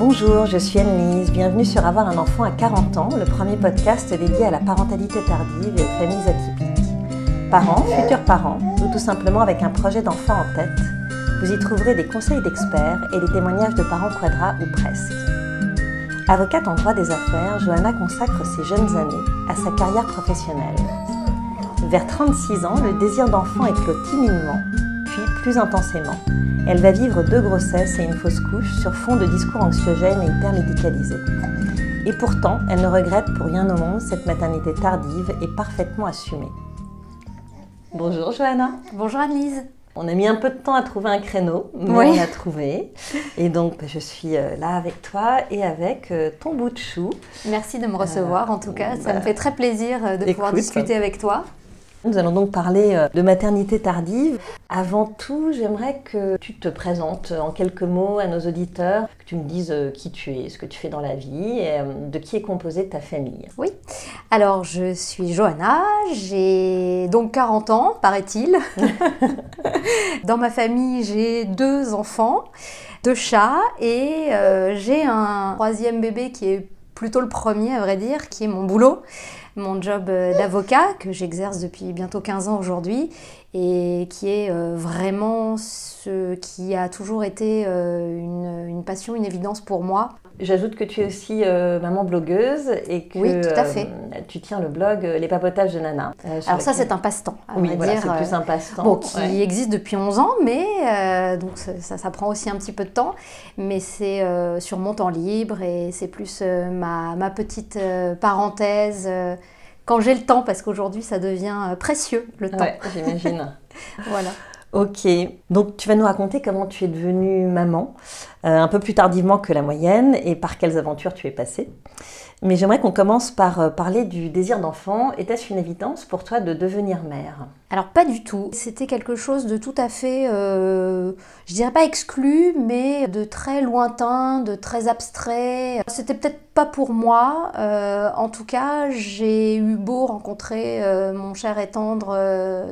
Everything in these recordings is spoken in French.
Bonjour, je suis Anne-Lise. Bienvenue sur Avoir un enfant à 40 ans, le premier podcast dédié à la parentalité tardive et aux familles atypiques. Parents, futurs parents, ou tout simplement avec un projet d'enfant en tête, vous y trouverez des conseils d'experts et des témoignages de parents quadras ou presque. Avocate en droit des affaires, Johanna consacre ses jeunes années à sa carrière professionnelle. Vers 36 ans, le désir d'enfant éclot timidement, puis plus intensément. Elle va vivre deux grossesses et une fausse couche sur fond de discours anxiogènes et hyper médicalisés. Et pourtant, elle ne regrette pour rien au monde cette maternité tardive et parfaitement assumée. Bonjour Johanna. Bonjour Annelise. On a mis un peu de temps à trouver un créneau, mais Oui. on l'a trouvé. Et donc, je suis euh, là avec toi et avec euh, ton bout de chou. Merci de me recevoir en tout cas. Ça bah, me fait très plaisir euh, de pouvoir discuter avec toi. Nous allons donc parler euh, de maternité tardive. Avant tout, j'aimerais que tu te présentes en quelques mots à nos auditeurs, que tu me dises euh, qui tu es, ce que tu fais dans la vie, et euh, de qui est composée ta famille. Alors, je suis Johanna, j'ai donc 40 ans, paraît-il. Dans ma famille, j'ai deux enfants, deux chats, et euh, j'ai un troisième bébé qui est plutôt le premier, à vrai dire, qui est mon boulot, mon job euh, d'avocat que j'exerce depuis bientôt 15 ans aujourd'hui, et qui est euh, vraiment ce qui a toujours été euh, une, une passion, une évidence pour moi. J'ajoute que tu es aussi euh, maman blogueuse et que Oui, tout à fait. euh, tu tiens le blog Les Papotages de Nana. euh, Alors ça, c'est un passe-temps, Oui, voilà, c'est plus un passe-temps. Bon, qui ouais. existe depuis 11 ans, mais donc ça, ça, ça prend aussi un petit peu de temps. Mais c'est sur mon temps libre et c'est plus ma, ma petite parenthèse quand j'ai le temps, parce qu'aujourd'hui ça devient euh, précieux le temps. Ouais, j'imagine. Voilà. Ok, donc tu vas nous raconter comment tu es devenue maman, euh, un peu plus tardivement que la moyenne, et par quelles aventures tu es passée. Mais j'aimerais qu'on commence par euh, parler du désir d'enfant. Était-ce une évidence pour toi de devenir mère? Alors pas du tout. C'était quelque chose de tout à fait, euh, je dirais pas exclu, mais de très lointain, de très abstrait. C'était peut-être pas pour moi. Euh, en tout cas, j'ai eu beau rencontrer mon cher et tendre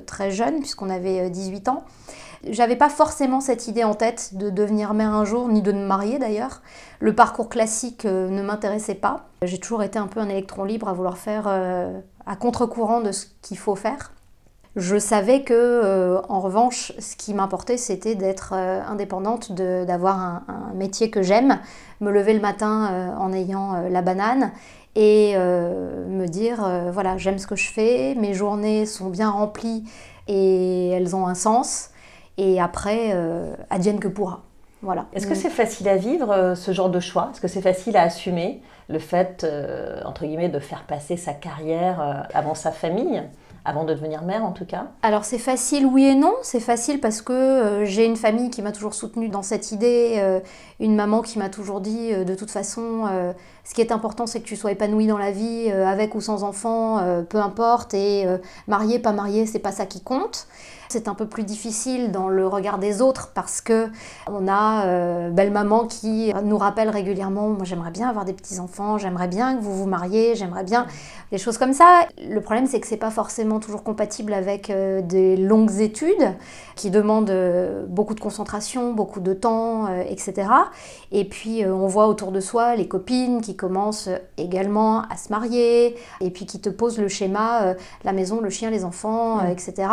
très jeune, puisqu'on avait euh, 18 ans. J'avais pas forcément cette idée en tête de devenir mère un jour, ni de me marier d'ailleurs. Le parcours classique euh, ne m'intéressait pas. J'ai toujours été un peu un électron libre à vouloir faire euh, à contre-courant de ce qu'il faut faire. Je savais que, euh, en revanche, ce qui m'importait, c'était d'être indépendante, d'avoir un, métier que j'aime, me lever le matin en ayant la banane et me dire, voilà, j'aime ce que je fais, mes journées sont bien remplies et elles ont un sens. Et après, euh, advienne que pourra. Voilà. Est-ce que c'est facile à vivre euh, ce genre de choix? Est-ce que c'est facile à assumer le fait, euh, entre guillemets, de faire passer sa carrière euh, avant sa famille, avant de devenir mère en tout cas? Alors c'est facile, oui et non. C'est facile parce que euh, j'ai une famille qui m'a toujours soutenue dans cette idée, euh, une maman qui m'a toujours dit euh, de toute façon, euh, ce qui est important c'est que tu sois épanouie dans la vie, euh, avec ou sans enfant, euh, peu importe, et euh, mariée, pas mariée, c'est pas ça qui compte. C'est un peu plus difficile dans le regard des autres parce que on a euh, belle maman qui nous rappelle régulièrement moi j'aimerais bien avoir des petits enfants, j'aimerais bien que vous vous mariez, j'aimerais bien des choses comme ça. Le problème, c'est que c'est pas forcément toujours compatible avec euh, des longues études qui demandent euh, beaucoup de concentration, beaucoup de temps, etc. Et puis, on voit autour de soi les copines qui commencent également à se marier et puis qui te posent le schéma la maison, le chien, les enfants, euh, Mm. etc.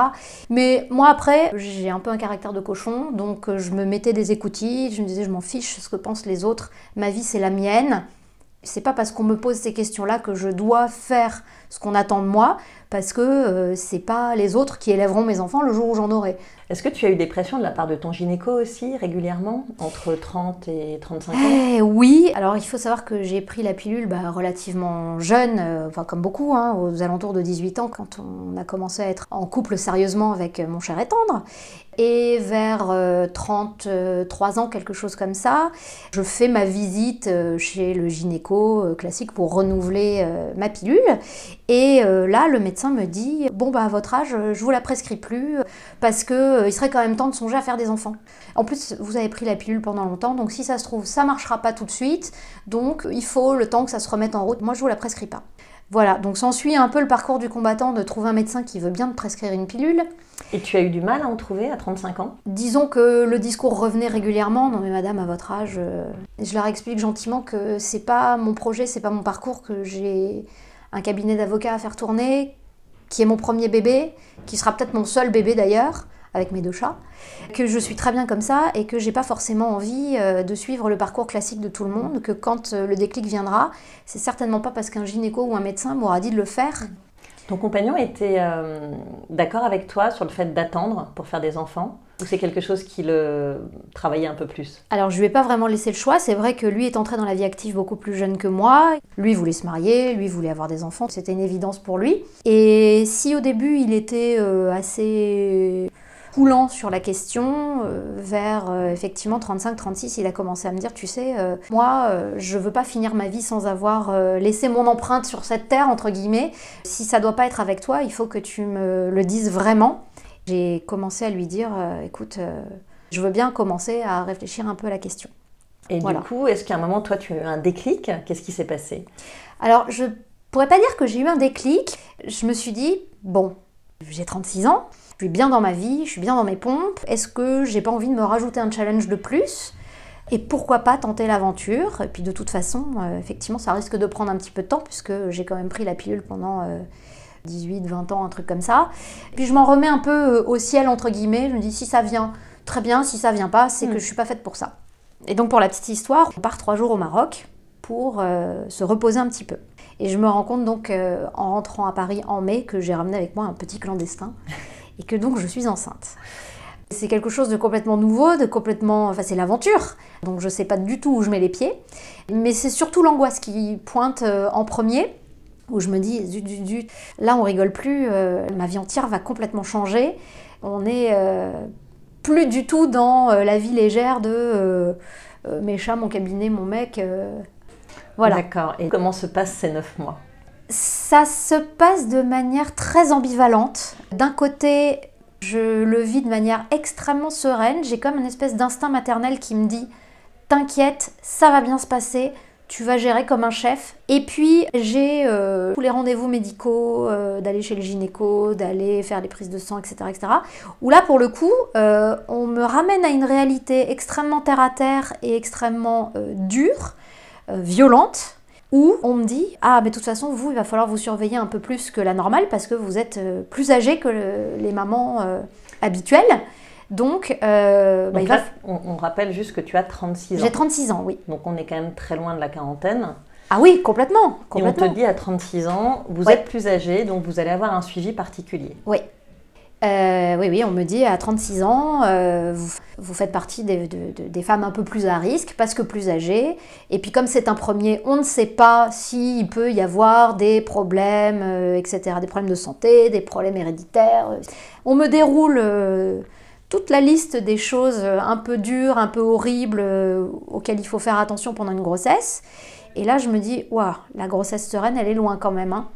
Mais moi, après, j'ai un peu un caractère de cochon, donc euh, je me mettais des écoutilles, je me disais, je m'en fiche ce que pensent les autres, ma vie, c'est la mienne. C'est pas parce qu'on me pose ces questions-là que je dois faire ce qu'on attend de moi, parce que euh, c'est pas les autres qui élèveront mes enfants le jour où j'en aurai. Est-ce que tu as eu des pressions de la part de ton gynéco aussi régulièrement, entre 30 et 35 ans? Eh oui, alors il faut savoir que j'ai pris la pilule bah, relativement jeune, euh, enfin comme beaucoup, hein, aux alentours de 18 ans, quand on a commencé à être en couple sérieusement avec mon cher et tendre. Et vers euh, 33 ans, quelque chose comme ça, je fais ma visite euh, chez le gynéco euh, classique pour renouveler ma pilule. Et euh, là, le médecin me dit Bon, bah, à votre âge, je vous la prescris plus parce que euh, il serait quand même temps de songer à faire des enfants. En plus, vous avez pris la pilule pendant longtemps, donc si ça se trouve, ça marchera pas tout de suite. Donc, il faut le temps que ça se remette en route. Moi, je vous la prescris pas. Voilà, donc s'ensuit un peu le parcours du combattant de trouver un médecin qui veut bien te prescrire une pilule. Et tu as eu du mal à en trouver à 35 ans? Disons que le discours revenait régulièrement. Non mais madame, à votre âge, euh, je leur explique gentiment que c'est pas mon projet, c'est pas mon parcours, que j'ai un cabinet d'avocats à faire tourner, qui est mon premier bébé, qui sera peut-être mon seul bébé d'ailleurs, avec mes deux chats, que je suis très bien comme ça et que j'ai pas forcément envie euh, de suivre le parcours classique de tout le monde, que quand euh, le déclic viendra, c'est certainement pas parce qu'un gynéco ou un médecin m'aura dit de le faire. Ton compagnon était euh, d'accord avec toi sur le fait d'attendre pour faire des enfants? Ou c'est quelque chose qui le travaillait un peu plus Alors je lui ai pas vraiment laissé le choix. C'est vrai que lui est entré dans la vie active beaucoup plus jeune que moi. Lui voulait se marier, lui voulait avoir des enfants. C'était une évidence pour lui. Et si au début il était assez coulant sur la question, euh, vers euh, effectivement 35-36, il a commencé à me dire, tu sais, euh, moi, je veux pas finir ma vie sans avoir laissé mon empreinte sur cette terre, entre guillemets. Si ça doit pas être avec toi, il faut que tu me le dises vraiment. J'ai commencé à lui dire, écoute, je veux bien commencer à réfléchir un peu à la question. Et du coup, est-ce qu'à un moment, toi, tu as eu un déclic? Qu'est-ce qui s'est passé? Alors, je pourrais pas dire que j'ai eu un déclic. Je me suis dit, bon, j'ai 36 ans, je suis bien dans ma vie, je suis bien dans mes pompes. Est-ce que j'ai pas envie de me rajouter un challenge de plus? Et pourquoi pas tenter l'aventure? Et puis de toute façon, euh, effectivement, ça risque de prendre un petit peu de temps puisque j'ai quand même pris la pilule pendant 18, euh, 20 ans, un truc comme ça. Puis je m'en remets un peu euh, au ciel, entre guillemets. Je me dis, si ça vient, très bien. Si ça vient pas, c'est que mm. je suis pas faite pour ça. Et donc pour la petite histoire, on part trois jours au Maroc pour se reposer un petit peu. Et je me rends compte donc en rentrant à Paris en mai que j'ai ramené avec moi un petit clandestin et que donc je suis enceinte. C'est quelque chose de complètement nouveau, de complètement. Enfin, c'est l'aventure. Donc, je ne sais pas du tout où je mets les pieds. Mais c'est surtout l'angoisse qui pointe euh, en premier, où je me dis, zut, zut, zut, là, on rigole plus. Euh, ma vie entière va complètement changer. On est euh, plus du tout dans la vie légère de mes chats, mon cabinet, mon mec. voilà. D'accord. Et comment se passent ces neuf mois? Ça se passe de manière très ambivalente. D'un côté, je le vis de manière extrêmement sereine. J'ai comme une espèce d'instinct maternel qui me dit T'inquiète, ça va bien se passer, tu vas gérer comme un chef. Et puis j'ai euh, tous les rendez-vous médicaux, euh, d'aller chez le gynéco, d'aller faire les prises de sang, etc. etc. où là, pour le coup, euh, on me ramène à une réalité extrêmement terre à terre et extrêmement dure, violente où on me dit ah mais de toute façon vous il va falloir vous surveiller un peu plus que la normale parce que vous êtes plus âgé que les mamans habituelles. Donc, euh, bah, on, rappelle juste que tu as 36 ans. J'ai 36 ans, oui. Donc on est quand même très loin de la quarantaine. Ah oui, complètement. complètement. Et on te dit à 36 ans, vous êtes plus âgé, donc vous allez avoir un suivi particulier. Oui, euh, oui, oui, on me dit à 36 ans, euh, vous, faites partie des, des, femmes un peu plus à risque parce que plus âgées. Et puis comme c'est un premier, on ne sait pas s'il peut y avoir des problèmes, euh, etc., des problèmes de santé, des problèmes héréditaires. On me déroule toute la liste des choses un peu dures, un peu horribles auxquelles il faut faire attention pendant une grossesse. Et là, je me dis, waouh, la grossesse sereine, elle est loin quand même. Hein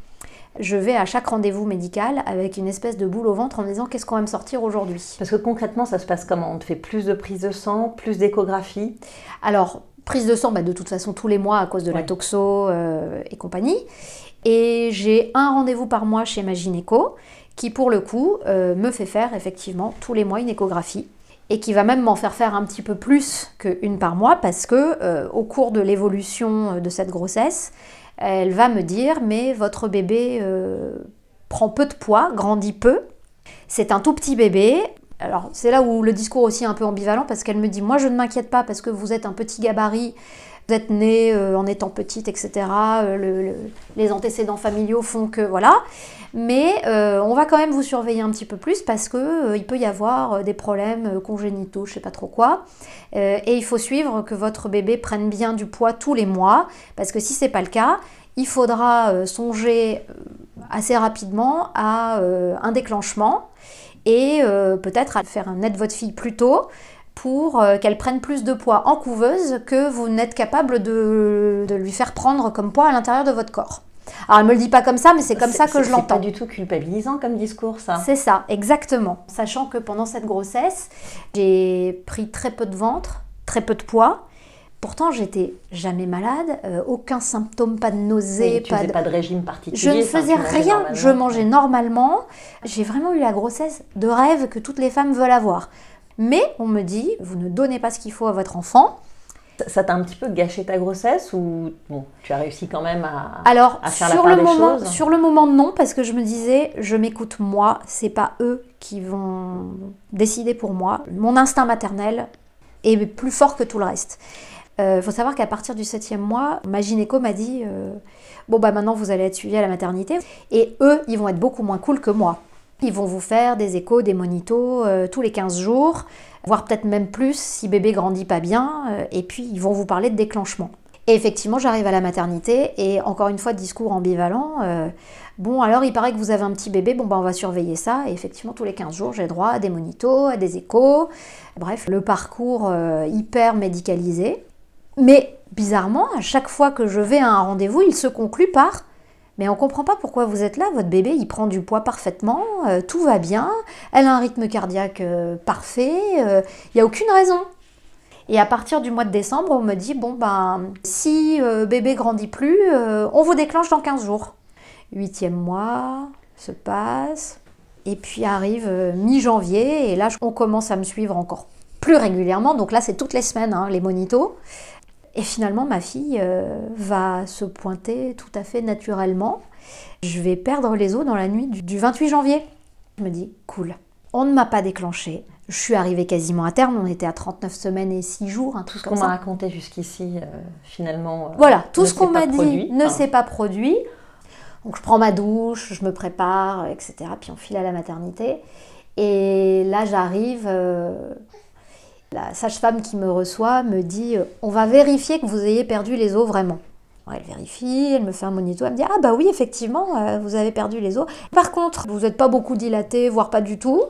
je vais à chaque rendez-vous médical avec une espèce de boule au ventre en me disant qu'est-ce qu'on va me sortir aujourd'hui? Parce que concrètement, ça se passe comment? On te fait plus de prises de sang, plus d'échographie? Alors, prise de sang, bah, de toute façon, tous les mois à cause de la toxo euh, et compagnie. Et j'ai un rendez-vous par mois chez ma gynéco qui, pour le coup, euh, me fait faire effectivement tous les mois une échographie et qui va même m'en faire faire un petit peu plus qu'une par mois parce que euh, au cours de l'évolution de cette grossesse, elle va me dire mais votre bébé euh, prend peu de poids, grandit peu, c'est un tout petit bébé. Alors c'est là où le discours aussi est un peu ambivalent parce qu'elle me dit moi je ne m'inquiète pas parce que vous êtes un petit gabarit, vous êtes né euh, en étant petite, etc. Euh, les antécédents familiaux font que voilà. Mais on va quand même vous surveiller un petit peu plus parce que il peut y avoir des problèmes congénitaux, je sais pas trop quoi. et il faut suivre que votre bébé prenne bien du poids tous les mois parce que si c'est pas le cas, il faudra songer assez rapidement à un déclenchement et peut-être à faire un aide votre fille plus tôt pour euh, qu'elle prenne plus de poids en couveuse que vous n'êtes capable de, lui faire prendre comme poids à l'intérieur de votre corps. Alors, elle me le dit pas comme ça, mais c'est comme ça que je l'entends. C'est pas du tout culpabilisant comme discours, ça. C'est ça, exactement. Sachant que pendant cette grossesse, j'ai pris très peu de ventre, très peu de poids, Pourtant, j'étais jamais malade, euh, aucun symptôme, pas de nausée, Oui, tu pas de... pas de régime particulier. Je ne faisais rien, je mangeais normalement. J'ai vraiment eu la grossesse de rêve que toutes les femmes veulent avoir. Mais on me dit, vous ne donnez pas ce qu'il faut à votre enfant. Ça- t'a un petit peu gâché ta grossesse ou bon, tu as réussi quand même à. Alors, à faire la sur part le, des moment, choses. sur le moment, non, parce que je me disais, je m'écoute moi, c'est pas eux qui vont décider pour moi. Mon instinct maternel est plus fort que tout le reste. Il faut savoir qu'à partir du septième mois, ma gynéco m'a dit euh, Bon, bah maintenant vous allez être suivi à la maternité. Et eux, ils vont être beaucoup moins cool que moi. Ils vont vous faire des échos, des monitos euh, tous les 15 jours, voire peut-être même plus si bébé grandit pas bien. euh, et puis, ils vont vous parler de déclenchement. Et effectivement, j'arrive à la maternité et encore une fois, discours ambivalent. euh, bon, alors il paraît que vous avez un petit bébé, bon, bah, on va surveiller ça. Et effectivement, tous les 15 jours, j'ai droit à des monitos, à des échos. Bref, le parcours hyper médicalisé. Mais bizarrement, à chaque fois que je vais à un rendez-vous, il se conclut par mais on comprend pas pourquoi vous êtes là, votre bébé il prend du poids parfaitement, euh, tout va bien, elle a un rythme cardiaque euh, parfait, il n'y a aucune raison. Et à partir du mois de décembre, on me dit bon ben si euh, bébé grandit plus, euh, on vous déclenche dans 15 jours. Huitième mois se passe, et puis arrive euh, mi-janvier, et là on commence à me suivre encore plus régulièrement, donc là c'est toutes les semaines hein, les monitos. Et finalement, ma fille euh, va se pointer tout à fait naturellement. Je vais perdre les os dans la nuit du, du 28 janvier. Je me dis, cool. On ne m'a pas déclenché. Je suis arrivée quasiment à terme. On était à 39 semaines et 6 jours, un truc Ce comme qu'on m'a raconté jusqu'ici, euh, finalement. euh, Voilà, tout ce qu'on m'a dit produit. ne Enfin, s'est pas produit. Donc je prends ma douche, je me prépare, etc. Puis on file à la maternité. Et là, j'arrive. euh, la sage-femme qui me reçoit me dit euh, On va vérifier que vous ayez perdu les os vraiment. Elle vérifie, elle me fait un monito, elle me dit Ah bah oui, effectivement, euh, vous avez perdu les os. Par contre, vous n'êtes pas beaucoup dilaté, voire pas du tout.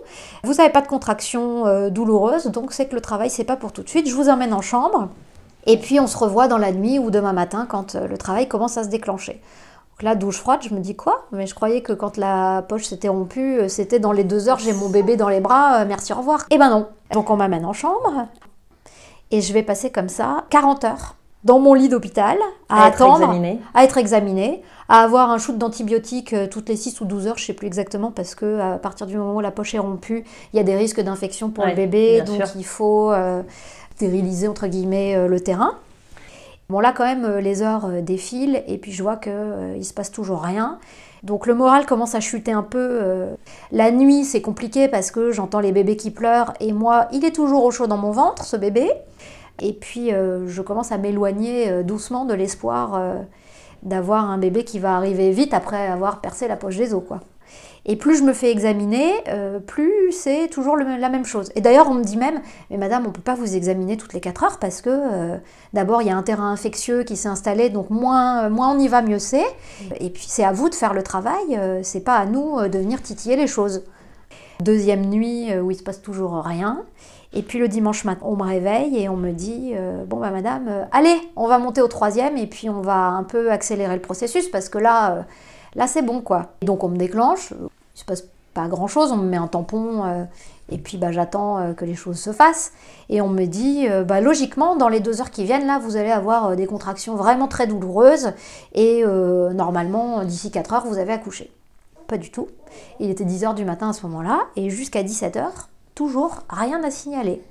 Vous n'avez pas de contraction euh, douloureuse, donc c'est que le travail, c'est pas pour tout de suite. Je vous emmène en chambre. Et puis on se revoit dans la nuit ou demain matin quand le travail commence à se déclencher. Donc là, douche froide, je me dis quoi? Mais je croyais que quand la poche s'était rompue, euh, c'était dans les deux heures, j'ai mon bébé dans les bras, euh, merci, au revoir. Eh ben non. Donc on m'amène en chambre et je vais passer comme ça 40 heures dans mon lit d'hôpital à, attendre, examiné. à être examinée, à avoir un shoot d'antibiotiques euh, toutes les 6 ou 12 heures, je sais plus exactement, parce que à partir du moment où la poche est rompue, il y a des risques d'infection pour Ouais, le bébé, donc sûr. il faut euh, stériliser entre guillemets euh, le terrain. Bon là quand même euh, les heures euh, défilent et puis je vois que euh, il se passe toujours rien. Donc le moral commence à chuter un peu. euh. La nuit c'est compliqué parce que j'entends les bébés qui pleurent et moi il est toujours au chaud dans mon ventre ce bébé. Et puis je commence à m'éloigner doucement de l'espoir d'avoir un bébé qui va arriver vite après avoir percé la poche des os quoi. Et plus je me fais examiner, euh, plus c'est toujours la même chose. Et d'ailleurs, on me dit même, mais madame, on ne peut pas vous examiner toutes les 4 heures parce que euh, d'abord, il y a un terrain infectieux qui s'est installé, donc moins, moins on y va, mieux c'est. Et puis, c'est à vous de faire le travail, euh, c'est pas à nous euh, de venir titiller les choses. Deuxième nuit euh, où il se passe toujours rien. Et puis le dimanche matin, on me réveille et on me dit euh, Bon, bah madame, euh, allez, on va monter au troisième et puis on va un peu accélérer le processus parce que là, euh, là c'est bon quoi. Donc on me déclenche, il se passe pas grand chose, on me met un tampon euh, et puis bah, j'attends euh, que les choses se fassent. Et on me dit euh, bah, logiquement, dans les deux heures qui viennent, là, vous allez avoir des contractions vraiment très douloureuses et normalement, d'ici 4 heures, vous avez accouché. Pas du tout. Il était 10 heures du matin à ce moment-là et jusqu'à 17 heures, toujours rien à signaler.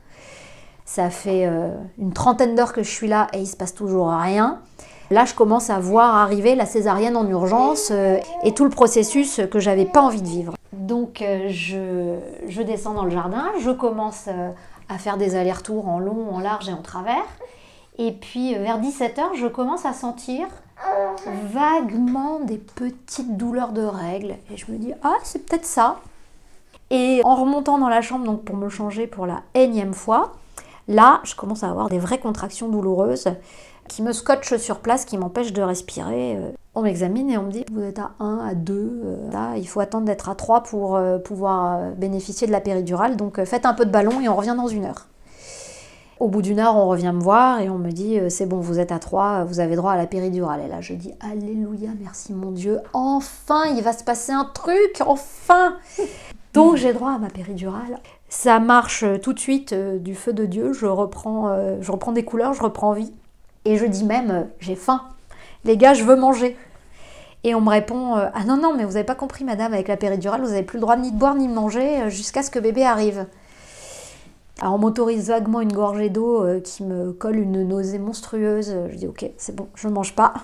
Ça fait une trentaine d'heures que je suis là et il se passe toujours rien. Là, je commence à voir arriver la césarienne en urgence euh, et tout le processus que j'avais pas envie de vivre. Donc, euh, je, je descends dans le jardin, je commence euh, à faire des allers-retours en long, en large et en travers. Et puis, vers 17h, je commence à sentir vaguement des petites douleurs de règles. Et je me dis, ah, c'est peut-être ça. Et en remontant dans la chambre, donc pour me changer pour la énième fois, là, je commence à avoir des vraies contractions douloureuses qui me scotchent sur place, qui m'empêchent de respirer. Euh, On m'examine et on me dit, vous êtes à 1, à 2, euh, là, il faut attendre d'être à 3 pour euh, pouvoir bénéficier de la péridurale. Donc faites un peu de ballon et on revient dans une heure. Au bout d'une heure, on revient me voir et on me dit c'est bon, vous êtes à 3, vous avez droit à la péridurale. Et là, je dis Alléluia, merci mon Dieu, enfin, il va se passer un truc, enfin Donc j'ai droit à ma péridurale. Ça marche tout de suite euh, du feu de Dieu, je reprends, euh, je reprends des couleurs, je reprends vie. Et je dis même, euh, j'ai faim. Les gars, je veux manger. Et on me répond, euh, ah non, non, mais vous n'avez pas compris, madame, avec la péridurale, vous n'avez plus le droit ni de boire ni de manger euh, jusqu'à ce que bébé arrive. Alors on m'autorise vaguement une gorgée d'eau qui me colle une nausée monstrueuse. Je dis ok, c'est bon, je ne mange pas.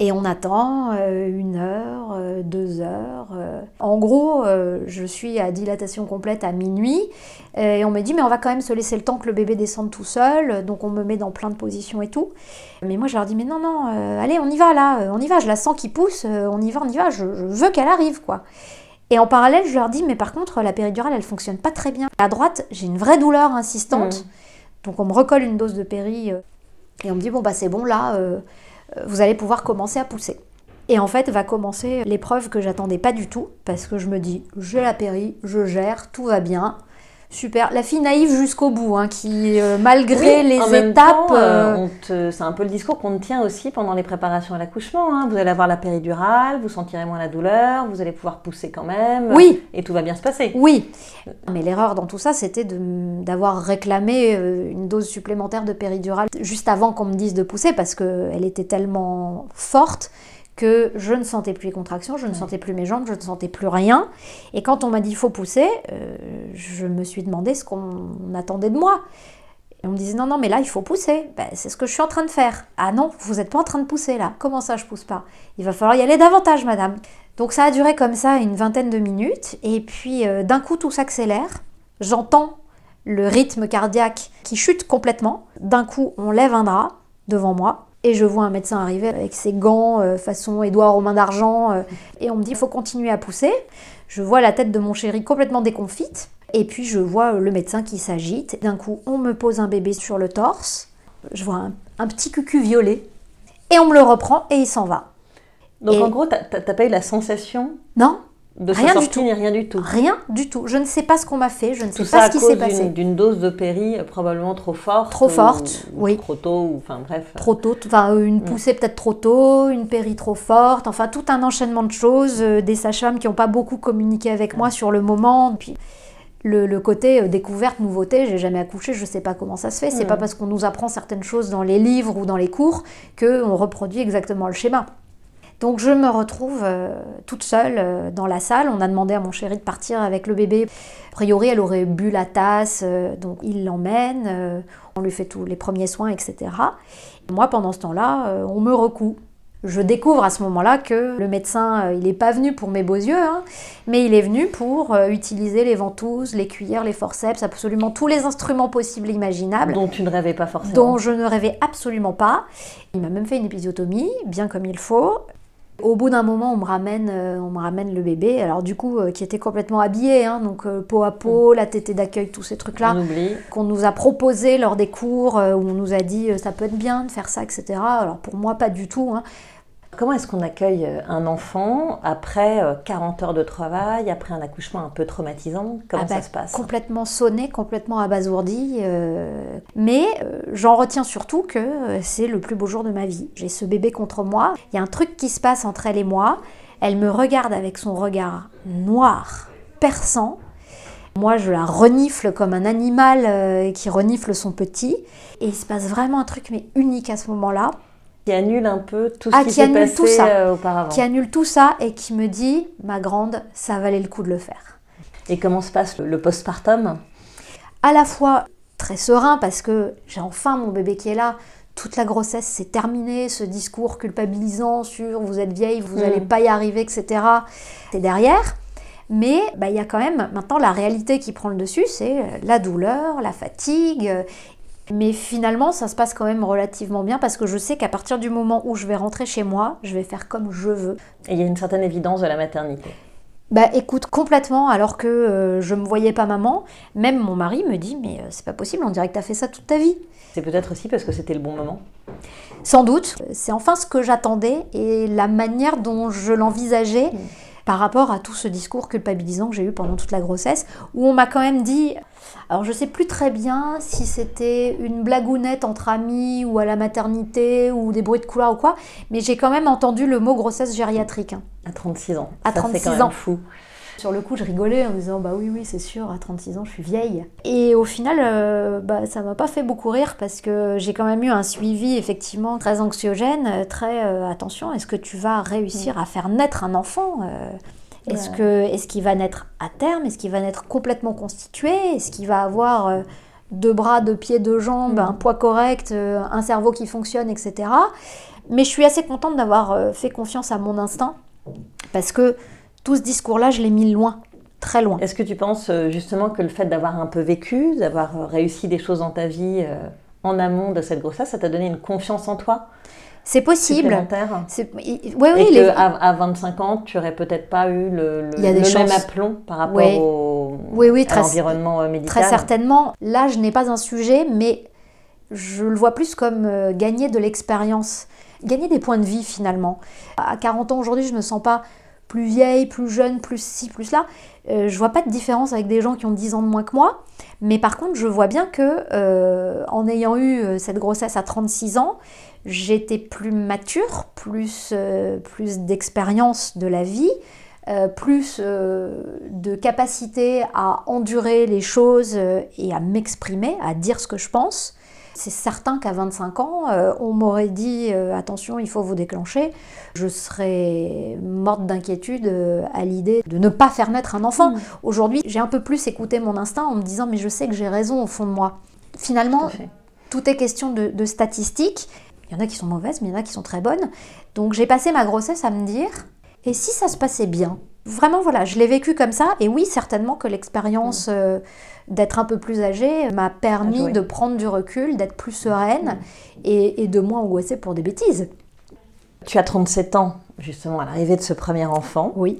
Et on attend euh, une heure, euh, deux heures. euh. En gros, je suis à dilatation complète à minuit. et on me dit, mais on va quand même se laisser le temps que le bébé descende tout seul. Donc on me met dans plein de positions et tout. Mais moi, je leur dis, mais non, non, allez, on y va là, on y va. Je la sens qui pousse, on y va, on y va. Je, je veux qu'elle arrive, quoi. Et en parallèle, je leur dis, mais par contre, la péridurale, elle fonctionne pas très bien. À droite, j'ai une vraie douleur insistante. Donc on me recolle une dose de péri. et on me dit, bon, bah c'est bon, là, euh, vous allez pouvoir commencer à pousser. Et en fait, va commencer l'épreuve que j'attendais pas du tout, parce que je me dis, j'ai la péri, je gère, tout va bien. Super. La fille naïve jusqu'au bout, hein, qui, euh, malgré Oui, les en même étapes. euh, euh, c'est un peu le discours qu'on tient aussi pendant les préparations à l'accouchement. hein. Vous allez avoir la péridurale, vous sentirez moins la douleur, vous allez pouvoir pousser quand même. Oui. Et tout va bien se passer. Oui, mais l'erreur dans tout ça, c'était d'avoir réclamé une dose supplémentaire de péridurale juste avant qu'on me dise de pousser, parce qu'elle était tellement forte que je ne sentais plus les contractions, je ne sentais plus mes jambes, je ne sentais plus rien. Et quand on m'a dit il faut pousser, euh, je me suis demandé ce qu'on attendait de moi. Et on me disait non, non, mais là il faut pousser. Ben, c'est ce que je suis en train de faire. Ah non, vous n'êtes pas en train de pousser là. Comment ça je pousse pas? Il va falloir y aller davantage, madame. Donc ça a duré comme ça une vingtaine de minutes. Et puis euh, d'un coup tout s'accélère. J'entends le rythme cardiaque qui chute complètement. D'un coup on lève un drap devant moi. Et je vois un médecin arriver avec ses gants euh, façon Édouard aux mains d'argent. euh, et on me dit il faut continuer à pousser. Je vois la tête de mon chéri complètement déconfite. Et puis je vois le médecin qui s'agite. D'un coup, on me pose un bébé sur le torse. Je vois un, un petit cucu violet. Et on me le reprend et il s'en va. Donc Et- en gros, t'as t'as pas eu la sensation Non, de Rien s'en du tout. ni rien du tout. rien du tout. Je ne sais pas ce qu'on m'a fait. Je ne Tout sais pas ce qui s'est passé. d'une- d'une dose de péri euh, probablement trop forte. Trop forte, ou oui. Trop tôt, ou enfin bref. Trop tôt, enfin une poussée peut-être trop tôt, une péri trop forte, enfin tout un enchaînement de choses, euh, des sages-femmes qui n'ont pas beaucoup communiqué avec moi sur le moment, puis le, le côté euh, découverte, nouveauté, j'ai jamais accouché, je sais pas comment ça se fait, c'est Mm. pas parce qu'on nous apprend certaines choses dans les livres ou dans les cours que on reproduit exactement le schéma. Donc je me retrouve euh, toute seule euh, dans la salle. On a demandé à mon chéri de partir avec le bébé. A priori, elle aurait bu la tasse, euh, donc il l'emmène. on lui fait tous les premiers soins, etc. Moi, pendant ce temps-là, on me recoue. Je découvre à ce moment-là que le médecin, il n'est pas venu pour mes beaux yeux, hein, mais il est venu pour utiliser les ventouses, les cuillères, les forceps, absolument tous les instruments possibles et imaginables Dont tu ne rêvais pas forcément. dont je ne rêvais absolument pas. Il m'a même fait une épisiotomie, bien comme il faut. Au bout d'un moment, on me ramène, euh, on me ramène le bébé, alors du coup, euh, qui était complètement habillé, hein, donc euh, peau à peau, la tétée d'accueil, tous ces trucs-là, qu'on nous a proposé lors des cours, où on nous a dit ça peut être bien de faire ça, etc. Alors pour moi, pas du tout. hein. Comment est-ce qu'on accueille euh, un enfant après euh, 40 heures de travail, après un accouchement un peu traumatisant? Comment Ah bah, ça se passe? Complètement sonné, complètement abasourdi. euh, Mais euh, j'en retiens surtout que euh, c'est le plus beau jour de ma vie. J'ai ce bébé contre moi. Il y a un truc qui se passe entre elle et moi. Elle me regarde avec son regard noir, perçant. Moi, je la renifle comme un animal euh, qui renifle son petit. Et il se passe vraiment un truc, mais unique à ce moment-là, Qui annule un peu tout ce Ah, qui qui s'est passé tout ça. euh, auparavant. qui annule tout ça et qui me dit, ma grande, ça valait le coup de le faire. Et comment se passe le, postpartum? À la fois très serein parce que j'ai enfin mon bébé qui est là, toute la grossesse c'est terminé, ce discours culpabilisant sur vous êtes vieille, vous n'allez pas y arriver, etc. C'est derrière. Mais bah, il y a quand même maintenant la réalité qui prend le dessus, c'est euh, la douleur, la fatigue. Mais finalement, ça se passe quand même relativement bien parce que je sais qu'à partir du moment où je vais rentrer chez moi, je vais faire comme je veux. Et il y a une certaine évidence de la maternité. Bah écoute, complètement, alors que euh, je me voyais pas maman, même mon mari me dit mais euh, c'est pas possible, on dirait que t'as fait ça toute ta vie. C'est peut-être aussi parce que c'était le bon moment. Sans doute, c'est enfin ce que j'attendais et la manière dont je l'envisageais par rapport à tout ce discours culpabilisant que j'ai eu pendant toute la grossesse, où on m'a quand même dit, alors je sais plus très bien si c'était une blagounette entre amis ou à la maternité ou des bruits de couloir ou quoi, mais j'ai quand même entendu le mot grossesse gériatrique. hein. À 36 ans. À Ça, 36 c'est quand même ans. fou. Sur le coup, je rigolais en disant bah oui, oui, c'est sûr, à 36 ans, je suis vieille. Et au final, euh, bah, ça m'a pas fait beaucoup rire parce que j'ai quand même eu un suivi effectivement très anxiogène, très euh, attention, est-ce que tu vas réussir à faire naître un enfant euh, Est-ce que est-ce qu'il va naître à terme Est-ce qu'il va naître complètement constitué Est-ce qu'il va avoir deux bras, deux pieds, deux jambes, un poids correct, un cerveau qui fonctionne, etc. Mais je suis assez contente d'avoir fait confiance à mon instinct parce que tout ce discours-là, je l'ai mis loin, très loin. Est-ce que tu penses euh, justement que le fait d'avoir un peu vécu, d'avoir euh, réussi des choses dans ta vie euh, en amont de cette grossesse, ça t'a donné une confiance en toi c'est possible. C'est... Oui, oui, Et à 25 ans, tu n'aurais peut-être pas eu le, le, même aplomb par rapport au, oui, oui, à l'environnement médical. Très certainement. Là, je n'ai pas un sujet, mais je le vois plus comme gagner de l'expérience, gagner des points de vie finalement. À 40 ans aujourd'hui, je ne me sens pas plus vieille, plus jeune, plus ci, plus là. Euh, je vois pas de différence avec des gens qui ont 10 ans de moins que moi. Mais par contre, je vois bien que euh, en ayant eu euh, cette grossesse à 36 ans, j'étais plus mature, plus, plus d'expérience de la vie, plus de capacité à endurer les choses et à m'exprimer, à dire ce que je pense. C'est certain qu'à 25 ans, euh, on m'aurait dit euh, attention, il faut vous déclencher. Je serais morte d'inquiétude euh, à l'idée de ne pas faire naître un enfant. Mm. Aujourd'hui, j'ai un peu plus écouté mon instinct en me disant mais je sais que j'ai raison au fond de moi. Finalement, tout, est question de, de statistiques. Il y en a qui sont mauvaises, mais il y en a qui sont très bonnes. Donc j'ai passé ma grossesse à me dire et si ça se passait bien? Vraiment, voilà, je l'ai vécu comme ça. Et oui, certainement que l'expérience mm d'être un peu plus âgée m'a permis de prendre du recul, d'être plus sereine et, de moins angoissée pour des bêtises. Tu as 37 ans, justement, à l'arrivée de ce premier enfant. Oui.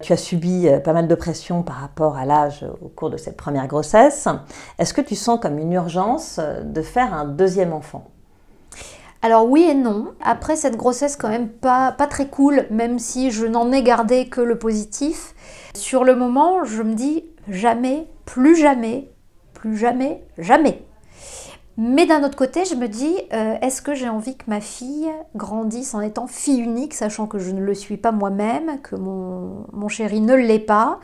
Tu as subi euh, pas mal de pression par rapport à l'âge au cours de cette première grossesse. Est-ce que tu sens comme une urgence euh, de faire un deuxième enfant? Alors oui et non. Après cette grossesse quand même pas, très cool, même si je n'en ai gardé que le positif. Sur le moment, je me dis jamais plus jamais, plus jamais, jamais. Mais d'un autre côté, je me dis, euh, est-ce que j'ai envie que ma fille grandisse en étant fille unique, sachant que je ne le suis pas moi-même, que mon, mon chéri ne l'est pas?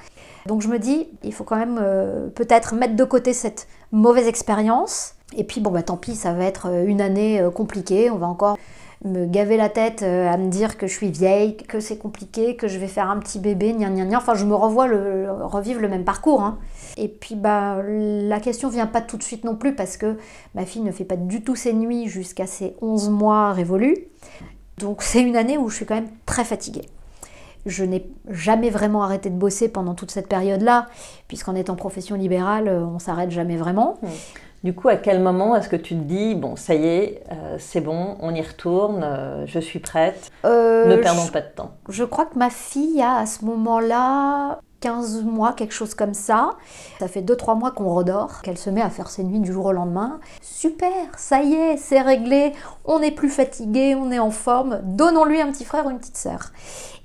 Donc je me dis, il faut quand même euh, peut-être mettre de côté cette mauvaise expérience. Et puis bon, bah tant pis, ça va être euh, une année compliquée, on va encore me gaver la tête à me dire que je suis vieille, que c'est compliqué, que je vais faire un petit bébé, gna gna gna. Enfin, je me revois le, revivre le même parcours. Hein. Et puis bah, la question vient pas tout de suite non plus parce que ma fille ne fait pas du tout ses nuits jusqu'à ses 11 mois révolus. Donc c'est une année où je suis quand même très fatiguée. Je n'ai jamais vraiment arrêté de bosser pendant toute cette période-là, puisqu'en étant profession libérale, euh, on s'arrête jamais vraiment. Mmh. Du coup, à quel moment est-ce que tu te dis, bon, ça y est, euh, c'est bon, on y retourne, euh, je suis prête, ne perdons pas de temps Je crois que ma fille a à ce moment-là 15 mois, quelque chose comme ça. Ça fait 2-3 mois qu'on redort, qu'elle se met à faire ses nuits du jour au lendemain. Super, ça y est, c'est réglé, on n'est plus fatigué, on est en forme, donnons-lui un petit frère ou une petite sœur.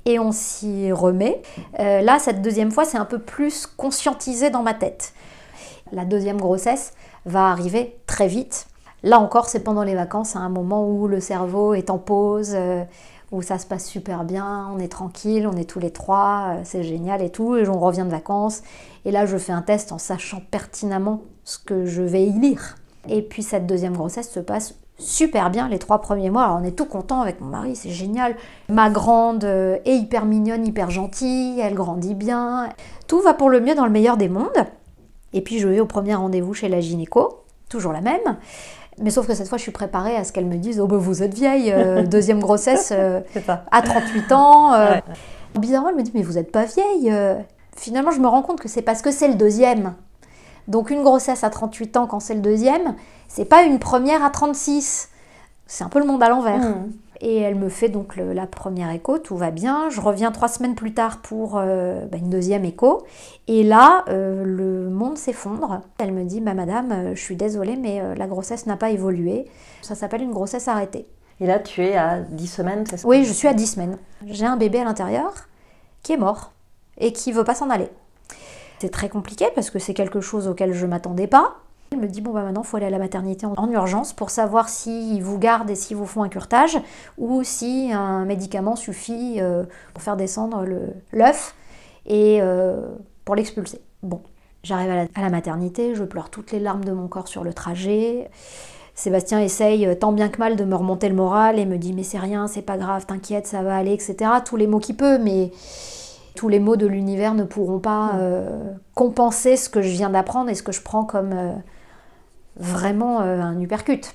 Et on s'y remet. Euh, là, cette deuxième fois, c'est un peu plus conscientisé dans ma tête. La deuxième grossesse va arriver très vite. Là encore, c'est pendant les vacances, à un moment où le cerveau est en pause, euh, où ça se passe super bien, on est tranquille, on est tous les trois, euh, c'est génial et tout, et on revient de vacances. Et là, je fais un test en sachant pertinemment ce que je vais y lire. Et puis cette deuxième grossesse se passe super bien les trois premiers mois. Alors on est tout content avec mon mari, c'est génial. Ma grande euh, est hyper mignonne, hyper gentille, elle grandit bien. Tout va pour le mieux dans le meilleur des mondes. Et puis je vais au premier rendez-vous chez la gynéco, toujours la même. Mais sauf que cette fois, je suis préparée à ce qu'elle me dise Oh, ben vous êtes vieille, euh, deuxième grossesse euh, à 38 ans. Euh. Bizarrement, elle me dit Mais vous n'êtes pas vieille. Finalement, je me rends compte que c'est parce que c'est le deuxième. Donc, une grossesse à 38 ans quand c'est le deuxième, c'est pas une première à 36. C'est un peu le monde à l'envers. Mmh. Et elle me fait donc la première écho, tout va bien. Je reviens trois semaines plus tard pour euh, bah, une deuxième écho. Et là, euh, le monde s'effondre. Elle me dit, bah, Madame, euh, je suis désolée, mais la grossesse n'a pas évolué. Ça s'appelle une grossesse arrêtée. Et là, tu es à 10 semaines, c'est ça? Oui, je suis à 10 semaines. J'ai un bébé à l'intérieur qui est mort et qui veut pas s'en aller. C'est très compliqué parce que c'est quelque chose auquel je m'attendais pas. Elle me dit bon bah maintenant il faut aller à la maternité en, urgence pour savoir s'ils vous gardent et s'ils vous font un curtage ou si un médicament suffit euh, pour faire descendre l'œuf et euh, pour l'expulser. Bon, j'arrive à, la maternité, je pleure toutes les larmes de mon corps sur le trajet. Sébastien essaye euh, tant bien que mal de me remonter le moral et me dit mais c'est rien, c'est pas grave, t'inquiète, ça va aller, etc. Tous les mots qu'il peut, mais tous les mots de l'univers ne pourront pas euh, compenser ce que je viens d'apprendre et ce que je prends comme vraiment un uppercut.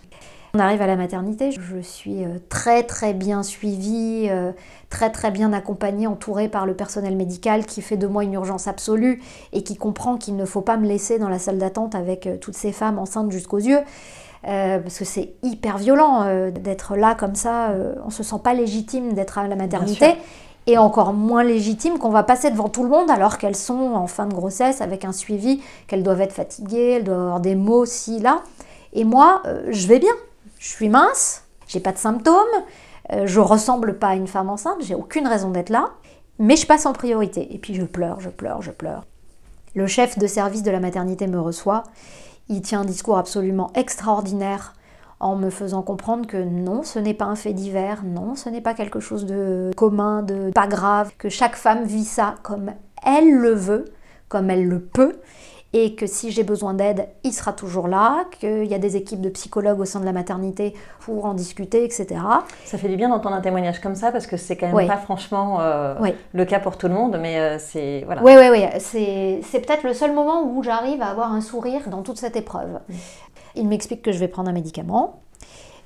On arrive à la maternité, je suis euh, très très bien suivie, euh, très très bien accompagnée, entourée par le personnel médical qui fait de moi une urgence absolue et qui comprend qu'il ne faut pas me laisser dans la salle d'attente avec euh, toutes ces femmes enceintes jusqu'aux yeux. parce que c'est hyper violent d'être là comme ça, on se sent pas légitime d'être à la maternité et encore moins légitime qu'on va passer devant tout le monde alors qu'elles sont en fin de grossesse avec un suivi, qu'elles doivent être fatiguées, elles doivent avoir des mots ci, là. Et moi, je vais bien, je suis mince, j'ai pas de symptômes, euh, je ressemble pas à une femme enceinte, j'ai aucune raison d'être là, mais je passe en priorité. Et puis je pleure, je pleure, je pleure. Le chef de service de la maternité me reçoit. Il tient un discours absolument extraordinaire en me faisant comprendre que non, ce n'est pas un fait divers, non, ce n'est pas quelque chose de commun, de pas grave, que chaque femme vit ça comme elle le veut, comme elle le peut, et que si j'ai besoin d'aide, il sera toujours là, qu'il y a des équipes de psychologues au sein de la maternité pour en discuter, etc. Ça fait du bien d'entendre un témoignage comme ça parce que c'est quand même pas franchement euh, le cas pour tout le monde, mais euh, c'est voilà. Oui, oui, oui. C'est peut-être le seul moment où j'arrive à avoir un sourire dans toute cette épreuve. Il m'explique que je vais prendre un médicament,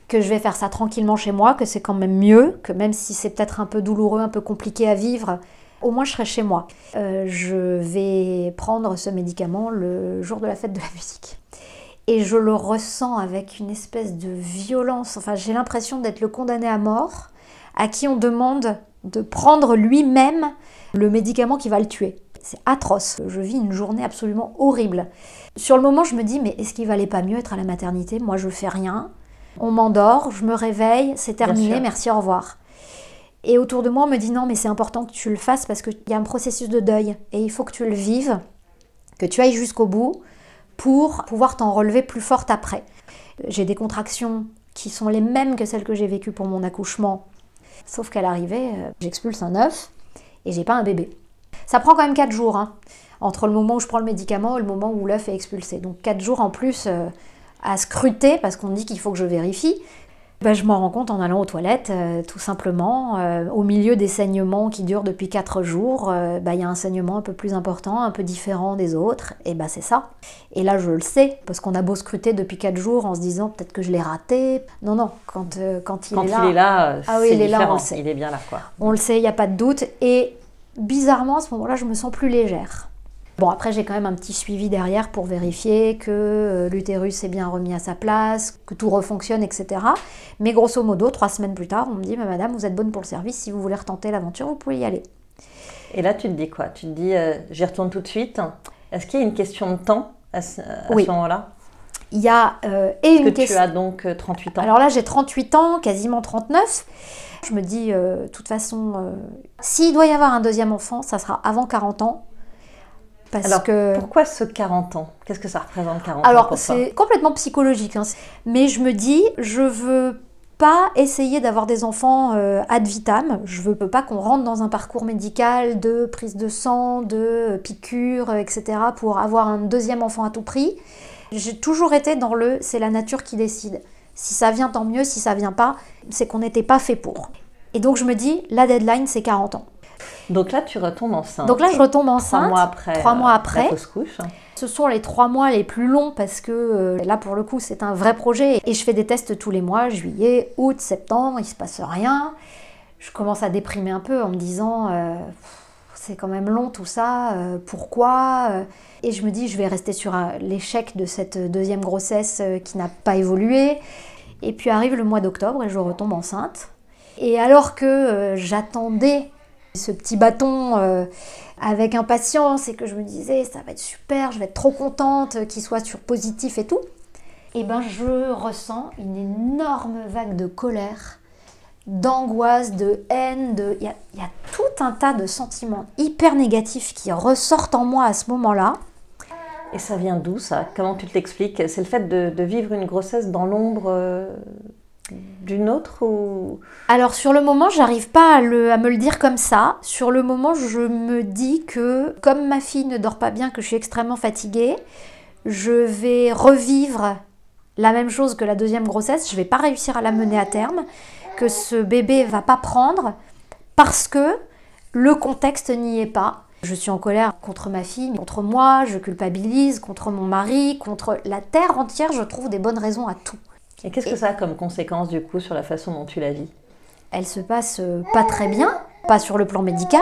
que je vais faire ça tranquillement chez moi, que c'est quand même mieux, que même si c'est peut-être un peu douloureux, un peu compliqué à vivre, au moins je serai chez moi. Euh, je vais prendre ce médicament le jour de la fête de la musique. Et je le ressens avec une espèce de violence. Enfin, j'ai l'impression d'être le condamné à mort à qui on demande de prendre lui-même le médicament qui va le tuer. C'est atroce. Je vis une journée absolument horrible. Sur le moment, je me dis, mais est-ce qu'il valait pas mieux être à la maternité? Moi, je fais rien. On m'endort, je me réveille, c'est terminé, merci, au revoir. Et autour de moi, on me dit non, mais c'est important que tu le fasses parce qu'il y a un processus de deuil et il faut que tu le vives, que tu ailles jusqu'au bout pour pouvoir t'en relever plus forte après. J'ai des contractions qui sont les mêmes que celles que j'ai vécues pour mon accouchement, sauf qu'à l'arrivée, euh, j'expulse un œuf et j'ai pas un bébé. Ça prend quand même 4 jours, hein, entre le moment où je prends le médicament et le moment où l'œuf est expulsé. Donc 4 jours en plus euh, à scruter parce qu'on dit qu'il faut que je vérifie. Bah, je m'en rends compte en allant aux toilettes, euh, tout simplement. Euh, au milieu des saignements qui durent depuis 4 jours, bah, il y a un saignement un peu plus important, un peu différent des autres, et bah c'est ça. Et là, je le sais, parce qu'on a beau scruter depuis 4 jours en se disant peut-être que je l'ai raté. Non, non, quand, quand il est là. Quand il est là, ah oui, il est là, on le sait. Il est bien là, quoi. On le sait, il n'y a pas de doute. Et bizarrement, à ce moment-là, je me sens plus légère. Bon, après, j'ai quand même un petit suivi derrière pour vérifier que euh, l'utérus est bien remis à sa place, que tout refonctionne, etc. Mais grosso modo, trois semaines plus tard, on me dit Madame, vous êtes bonne pour le service, si vous voulez retenter l'aventure, vous pouvez y aller. Et là, tu te dis quoi? Tu te dis euh, J'y retourne tout de suite? Est-ce qu'il y a une question de temps à ce, moment-là? Il y a euh, et une que tu as donc 38 ans? Alors là, j'ai 38 ans, quasiment 39. Je me dis, de toute façon, s'il doit y avoir un deuxième enfant, ça sera avant 40 ans. Alors, pourquoi ce 40 ans? Qu'est-ce que ça représente 40 Alors, ans Alors, c'est complètement psychologique. Hein. Mais je me dis, je veux pas essayer d'avoir des enfants euh, ad vitam. Je veux pas qu'on rentre dans un parcours médical de prise de sang, de piqûres, etc. pour avoir un deuxième enfant à tout prix. J'ai toujours été dans le c'est la nature qui décide. Si ça vient, tant mieux. Si ça vient pas, c'est qu'on n'était pas fait pour. Et donc je me dis, la deadline, c'est 40 ans. Donc là, tu retombes enceinte. Donc là, je retombe enceinte. Trois mois après. Trois mois après. La couche. Ce sont les trois mois les plus longs parce que euh, là, pour le coup, c'est un vrai projet. Et je fais des tests tous les mois, juillet, août, septembre, il se passe rien. Je commence à déprimer un peu en me disant, euh, c'est quand même long tout ça, euh, pourquoi Et je me dis, je vais rester sur l'échec de cette deuxième grossesse qui n'a pas évolué. Et puis arrive le mois d'octobre et je retombe enceinte. Et alors que j'attendais ce petit bâton euh, avec impatience et que je me disais ça va être super, je vais être trop contente qu'il soit sur positif et tout, et eh ben je ressens une énorme vague de colère, d'angoisse, de haine, de... Il, y a, tout un tas de sentiments hyper négatifs qui ressortent en moi à ce moment-là. Et ça vient d'où ça? Comment tu te l'expliques C'est le fait de, vivre une grossesse dans l'ombre euh, autre ou... Alors sur le moment, j'arrive pas à, à, me le dire comme ça. Sur le moment, je me dis que comme ma fille ne dort pas bien, que je suis extrêmement fatiguée, je vais revivre la même chose que la deuxième grossesse. Je vais pas réussir à la mener à terme, que ce bébé va pas prendre parce que le contexte n'y est pas. Je suis en colère contre ma fille, contre moi, je culpabilise, contre mon mari, contre la terre entière, je trouve des bonnes raisons à tout. Et qu'est-ce que ça a comme conséquence du coup sur la façon dont tu la vis? Elle se passe pas très bien, pas sur le plan médical,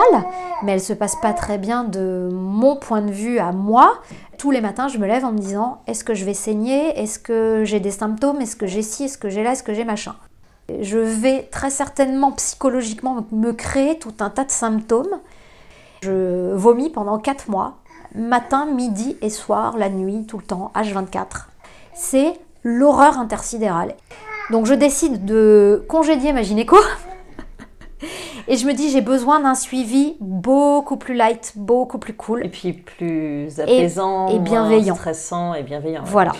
mais elle se passe pas très bien de mon point de vue à moi. Tous les matins, je me lève en me disant est-ce que je vais saigner? Est-ce que j'ai des symptômes? Est-ce que j'ai ci? Est-ce que j'ai là? Est-ce que j'ai machin? Je vais très certainement psychologiquement me créer tout un tas de symptômes. Je vomis pendant 4 mois, matin, midi et soir, la nuit, tout le temps, H24. C'est l'horreur intersidérale. Donc je décide de congédier ma gynéco. Et je me dis, j'ai besoin d'un suivi beaucoup plus light, beaucoup plus cool. Et puis plus apaisant, et, bienveillant. stressant et bienveillant. Voilà.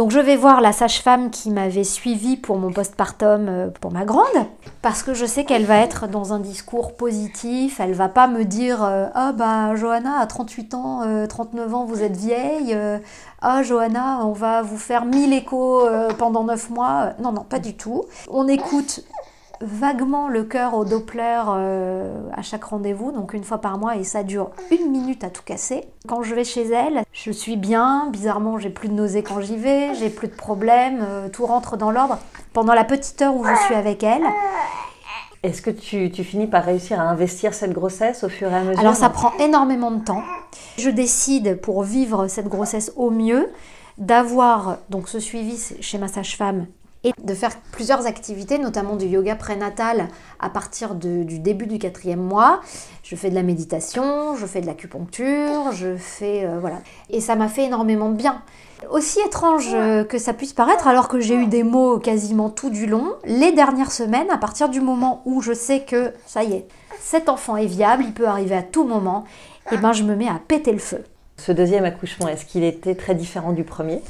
Donc je vais voir la sage-femme qui m'avait suivie pour mon postpartum euh, pour ma grande, parce que je sais qu'elle va être dans un discours positif, elle va pas me dire euh, Ah bah Johanna, à 38 ans, 39 euh, ans, vous êtes vieille, Ah Johanna, on va vous faire 1000 échos pendant 9 mois. Non, non, pas du tout. On écoute vaguement le cœur au Doppler euh, à chaque rendez-vous, donc une fois par mois, et ça dure une minute à tout casser. Quand je vais chez elle, je suis bien, bizarrement j'ai plus de nausées quand j'y vais, j'ai plus de problèmes, euh, tout rentre dans l'ordre. Pendant la petite heure où je suis avec elle, est-ce que tu, tu, finis par réussir à investir cette grossesse au fur et à mesure Alors ça prend énormément de temps. Je décide pour vivre cette grossesse au mieux d'avoir donc ce suivi chez ma sage-femme et de faire plusieurs activités, notamment du yoga prénatal à partir du début du quatrième mois. Je fais de la méditation, je fais de l'acupuncture, je fais... Euh, voilà. Et ça m'a fait énormément de bien. Aussi étrange euh, que ça puisse paraître, alors que j'ai eu des mots quasiment tout du long, les dernières semaines, à partir du moment où je sais que, ça y est, cet enfant est viable, il peut arriver à tout moment, et eh ben je me mets à péter le feu. Ce deuxième accouchement, est-ce qu'il était très différent du premier?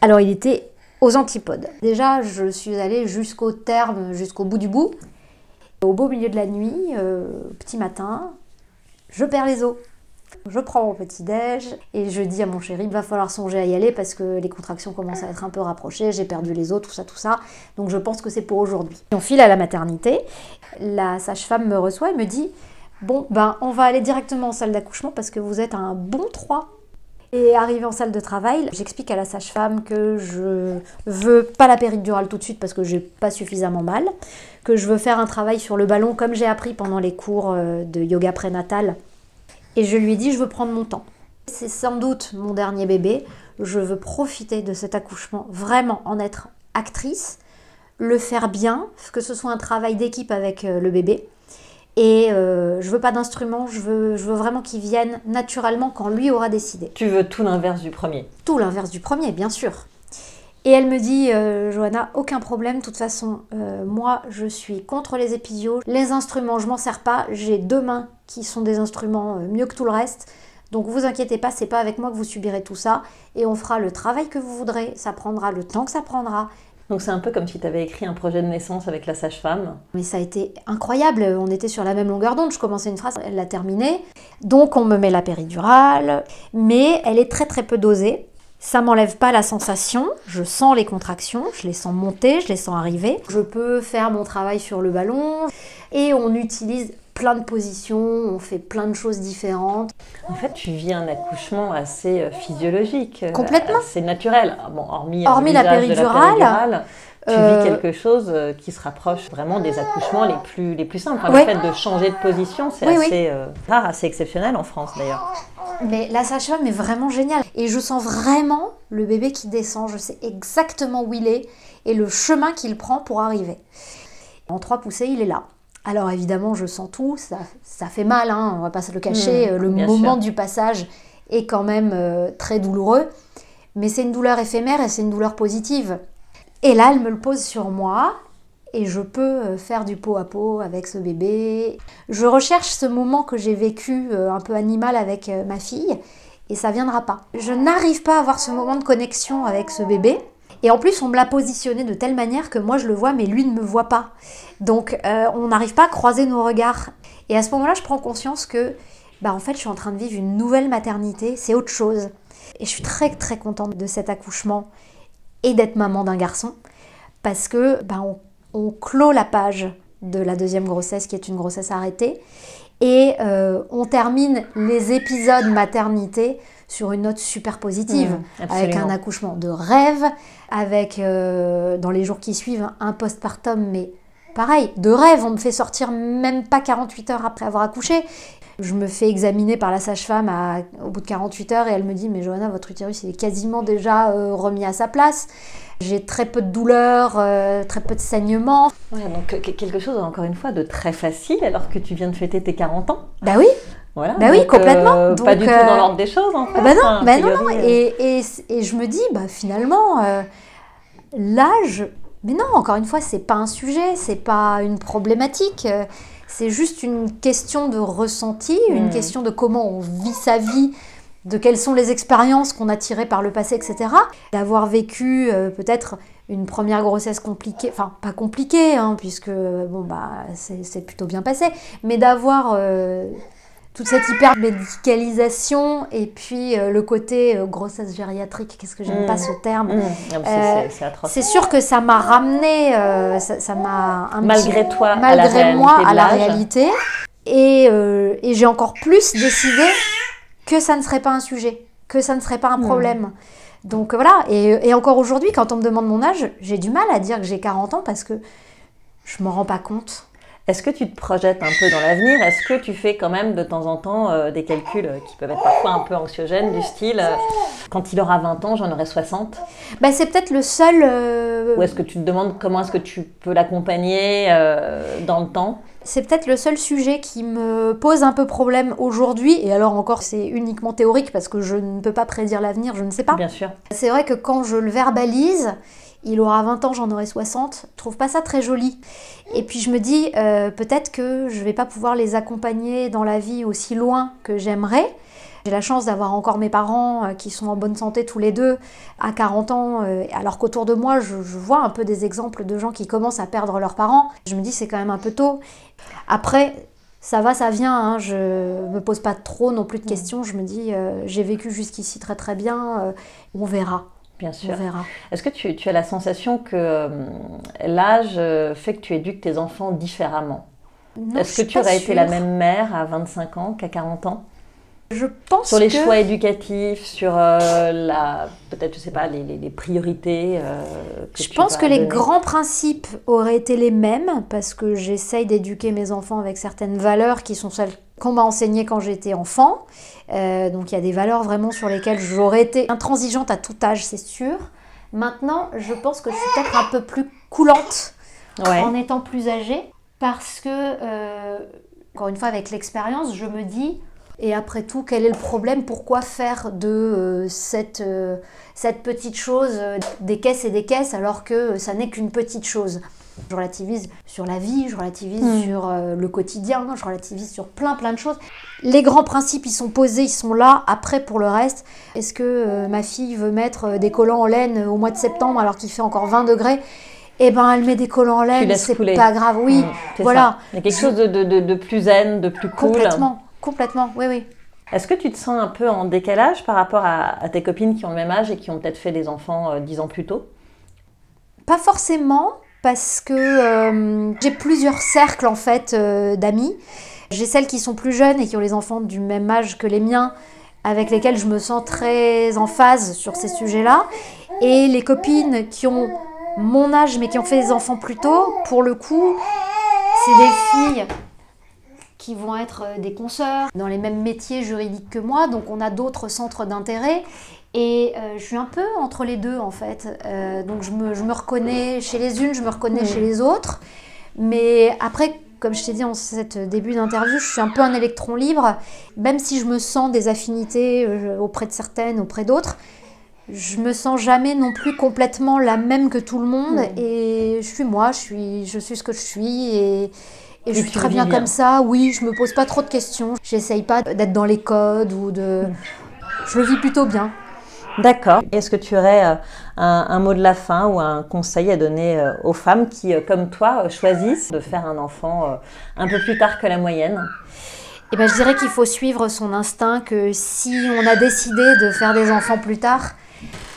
Alors il était aux antipodes. Déjà, je suis allée jusqu'au terme, jusqu'au bout du bout. Au beau milieu de la nuit, euh, petit matin, je perds les os. Je prends mon petit déj et je dis à mon chéri, il va falloir songer à y aller parce que les contractions commencent à être un peu rapprochées, j'ai perdu les os, tout ça, tout ça. Donc je pense que c'est pour aujourd'hui. On file à la maternité. La sage-femme me reçoit et me dit, bon, ben on va aller directement en salle d'accouchement parce que vous êtes un bon 3 et arrivé en salle de travail, j'explique à la sage-femme que je veux pas la péridurale tout de suite parce que j'ai pas suffisamment mal, que je veux faire un travail sur le ballon comme j'ai appris pendant les cours euh, de yoga prénatal. Et je lui ai dit je veux prendre mon temps. C'est sans doute mon dernier bébé. Je veux profiter de cet accouchement, vraiment en être actrice, le faire bien, que ce soit un travail d'équipe avec euh, le bébé et euh, je veux pas d'instrument, je veux, je veux vraiment qu'il vienne naturellement quand lui aura décidé. Tu veux tout l'inverse du premier Tout l'inverse du premier, bien sûr. Et elle me dit, euh, Johanna, aucun problème, de toute façon, euh, moi je suis contre les épisios. Les instruments, je m'en sers pas, j'ai deux mains qui sont des instruments mieux que tout le reste. Donc vous inquiétez pas, c'est pas avec moi que vous subirez tout ça et on fera le travail que vous voudrez, ça prendra le temps que ça prendra donc c'est un peu comme si tu avais écrit un projet de naissance avec la sage-femme. Mais ça a été incroyable, on était sur la même longueur d'onde, je commençais une phrase, elle l'a terminée. Donc on me met la péridurale, mais elle est très très peu dosée. Ça m'enlève pas la sensation, je sens les contractions, je les sens monter, je les sens arriver. Je peux faire mon travail sur le ballon et on utilise plein de positions, on fait plein de choses différentes. En fait, tu vis un accouchement assez euh, physiologique. Euh, Complètement. C'est naturel. Ah, bon, hormis, euh, hormis la péridurale. tu vis quelque chose qui se rapproche vraiment des accouchements les plus, les plus simples. Le fait de changer de position, c'est assez rare, assez exceptionnel en France d'ailleurs. Mais la sage-femme est vraiment géniale. Et je sens vraiment le bébé qui descend. Je sais exactement où il est et le chemin qu'il prend pour arriver. En trois poussées, il est là. Alors évidemment, je sens tout, ça, ça fait mal, hein, on va pas se le cacher. Mmh, le moment du passage est quand même euh, très douloureux, mais c'est une douleur éphémère et c'est une douleur positive. Et là, elle me le pose sur moi et je peux euh, faire du pot à pot avec ce bébé. Je recherche ce moment que j'ai vécu euh, un peu animal avec ma fille et ça viendra pas. Je n'arrive pas à avoir ce moment de connexion avec ce bébé Et en plus, on me l'a positionné de telle manière que moi je le vois, mais lui ne me voit pas. Donc euh, on n'arrive pas à croiser nos regards. Et à ce moment-là, je prends conscience que, bah en fait, je suis en train de vivre une nouvelle maternité, c'est autre chose. Et je suis très très contente de cet accouchement et d'être maman d'un garçon, parce que bah, on, clôt la page de la deuxième grossesse qui est une grossesse arrêtée. Et euh, on termine les épisodes maternité sur une note super positive, Mmh, avec un accouchement de rêve, avec euh, dans les jours qui suivent un postpartum, mais pareil, de rêve, on me fait sortir même pas 48 heures après avoir accouché. Je me fais examiner par la sage-femme au bout de 48 heures et elle me dit Mais Johanna, votre utérus il est quasiment déjà euh, remis à sa place. J'ai très peu de douleur, euh, très peu de saignement. Ouais, donc quelque chose encore une fois de très facile alors que tu viens de fêter tes 40 ans. Bah oui, Voilà. Bah oui, complètement. euh, pas Donc, du tout euh, dans l'ordre des choses en fait. Ah bah non, Enfin, a bah non, priori, non. euh, Et, et, et je me dis, bah finalement, euh, l'âge, mais non, encore une fois, c'est pas un sujet, c'est pas une problématique, euh, c'est juste une question de ressenti, une Mm. question de comment on vit sa vie, de quelles sont les expériences qu'on a tirées par le passé, etc. D'avoir vécu euh, peut-être une première grossesse compliquée, enfin pas compliquée, hein, puisque bon bah c'est plutôt bien passé, mais d'avoir euh, toute cette hyper-médicalisation et puis euh, le côté euh, grossesse gériatrique, qu'est-ce que j'aime Mm. pas ce terme. hum, c'est- Euh, c'est- c'est atroce. C'est sûr que ça m'a ramené, ça m'a un Malgré petit- toi, à la malgré moi réalité de à la réalité. Et, et j'ai encore plus décidé que ça ne serait pas un sujet, que ça ne serait pas un Hmm. problème. Donc voilà, et, et encore aujourd'hui, quand on me demande mon âge, j'ai du mal à dire que j'ai 40 ans parce que je m'en rends pas compte. Est-ce que tu te projettes un peu dans l'avenir? Est-ce que tu fais quand même de temps en temps euh, des calculs euh, qui peuvent être parfois un peu anxiogènes du style euh, quand il aura 20 ans, j'en aurai 60 Bah, c'est peut-être le seul. euh, Ou est-ce que tu te demandes comment est-ce que tu peux l'accompagner dans le temps? C'est peut-être le seul sujet qui me pose un peu problème aujourd'hui, et alors encore c'est uniquement théorique parce que je ne peux pas prédire l'avenir, je ne sais pas. Bien sûr. C'est vrai que quand je le verbalise, il aura 20 ans, j'en aurai 60, je trouve pas ça très joli. Et puis je me dis, euh, peut-être que je vais pas pouvoir les accompagner dans la vie aussi loin que j'aimerais. J'ai la chance d'avoir encore mes parents euh, qui sont en bonne santé tous les deux à 40 ans, euh, alors qu'autour de moi, je, je vois un peu des exemples de gens qui commencent à perdre leurs parents. Je me dis, c'est quand même un peu tôt. Après, ça va, ça vient, hein, je me pose pas trop non plus de questions. Je me dis, j'ai vécu jusqu'ici très très bien, on verra. Bien sûr. Est-ce que tu, tu as la sensation que euh, l'âge euh, fait que tu éduques tes enfants différemment? Est-ce que tu aurais été la même mère à 25 ans qu'à 40 ans? Je pense Sur les que choix éducatifs, sur euh, la, peut-être, je sais pas, les, les- les priorités euh, que je tu pense que les grands principes auraient été les mêmes parce que j'essaye d'éduquer mes enfants avec certaines valeurs qui sont celles qu'on m'a enseignées quand j'étais enfant. Euh, donc il y a des valeurs vraiment sur lesquelles j'aurais été intransigeante à tout âge, c'est sûr. Maintenant, je pense que je suis peut-être un peu plus coulante Ouais. en étant plus âgée parce que, euh, encore une fois, avec l'expérience, je me dis, et après tout, quel est le problème? Pourquoi faire de euh, cette, euh, cette petite chose des caisses et des caisses alors que ça n'est qu'une petite chose? Je relativise sur la vie, je relativise Mm. sur euh, le quotidien, je relativise sur plein plein de choses. Les grands principes, ils sont posés, ils sont là. Après, pour le reste, est-ce que euh, ma fille veut mettre euh, des collants en laine au mois de septembre alors qu'il fait encore 20 degrés? Eh ben, elle met des collants en laine, c'est pas grave. Oui, Mm, c'est voilà. ça. Il y a quelque chose de, de- de- plus zen, de plus cool. complètement, complètement. Oui, oui. Est-ce que tu te sens un peu en décalage par rapport à, à tes copines qui ont le même âge et qui ont peut-être fait des enfants euh, 10 ans plus tôt? Pas forcément, parce que euh, j'ai plusieurs cercles en fait euh, d'amis. J'ai celles qui sont plus jeunes et qui ont les enfants du même âge que les miens, avec lesquelles je me sens très en phase sur ces sujets-là. Et les copines qui ont mon âge mais qui ont fait des enfants plus tôt, pour le coup, c'est des filles qui vont être euh, des consoeurs dans les mêmes métiers juridiques que moi, donc on a d'autres centres d'intérêt. Et euh, je suis un peu entre les deux en fait. Euh, donc je me, je me reconnais chez les unes, je me reconnais chez les autres. Mais après, comme je t'ai dit en cette début d'interview, je suis un peu un électron libre. Même si je me sens des affinités auprès de certaines, auprès d'autres, je me sens jamais non plus complètement la même que tout le monde. Et je suis moi, je suis, je suis ce que je suis. Et, et je suis très bien, comme ça. Oui, je me pose pas trop de questions. J'essaye pas d'être dans les codes ou de. Mm. Je le vis plutôt bien. D'accord. Est-ce que tu aurais euh, un, mot de la fin ou un conseil à donner euh, aux femmes qui, euh, comme toi, choisissent de faire un enfant un peu plus tard que la moyenne? Eh ben, je dirais qu'il faut suivre son instinct, que si on a décidé de faire des enfants plus tard,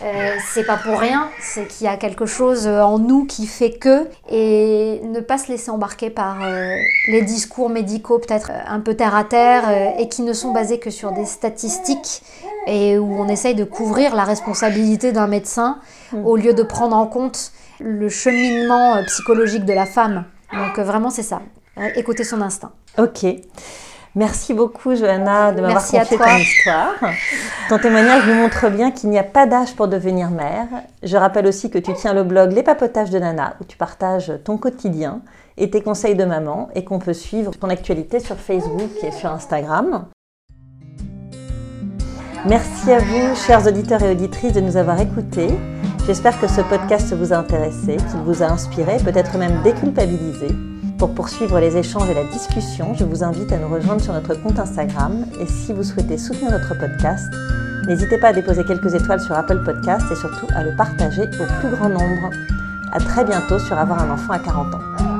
euh, c'est pas pour rien, c'est qu'il y a quelque chose en nous qui fait que, et ne pas se laisser embarquer par euh, les discours médicaux peut-être euh, un peu terre à terre et qui ne sont basés que sur des statistiques et où on essaye de couvrir la responsabilité d'un médecin hmm. au lieu de prendre en compte le cheminement psychologique de la femme. Donc vraiment c'est ça, écouter son instinct. Ok. Merci beaucoup, Johanna, de m'avoir confié ton histoire. Ton témoignage nous montre bien qu'il n'y a pas d'âge pour devenir mère. Je rappelle aussi que tu tiens le blog Les Papotages de Nana, où tu partages ton quotidien et tes conseils de maman, et qu'on peut suivre ton actualité sur Facebook et sur Instagram. Merci à vous, chers auditeurs et auditrices, de nous avoir écoutés. J'espère que ce podcast vous a intéressé, qu'il vous a inspiré, peut-être même déculpabilisé. Pour poursuivre les échanges et la discussion, je vous invite à nous rejoindre sur notre compte Instagram et si vous souhaitez soutenir notre podcast, n'hésitez pas à déposer quelques étoiles sur Apple Podcast et surtout à le partager au plus grand nombre. À très bientôt sur Avoir un enfant à 40 ans.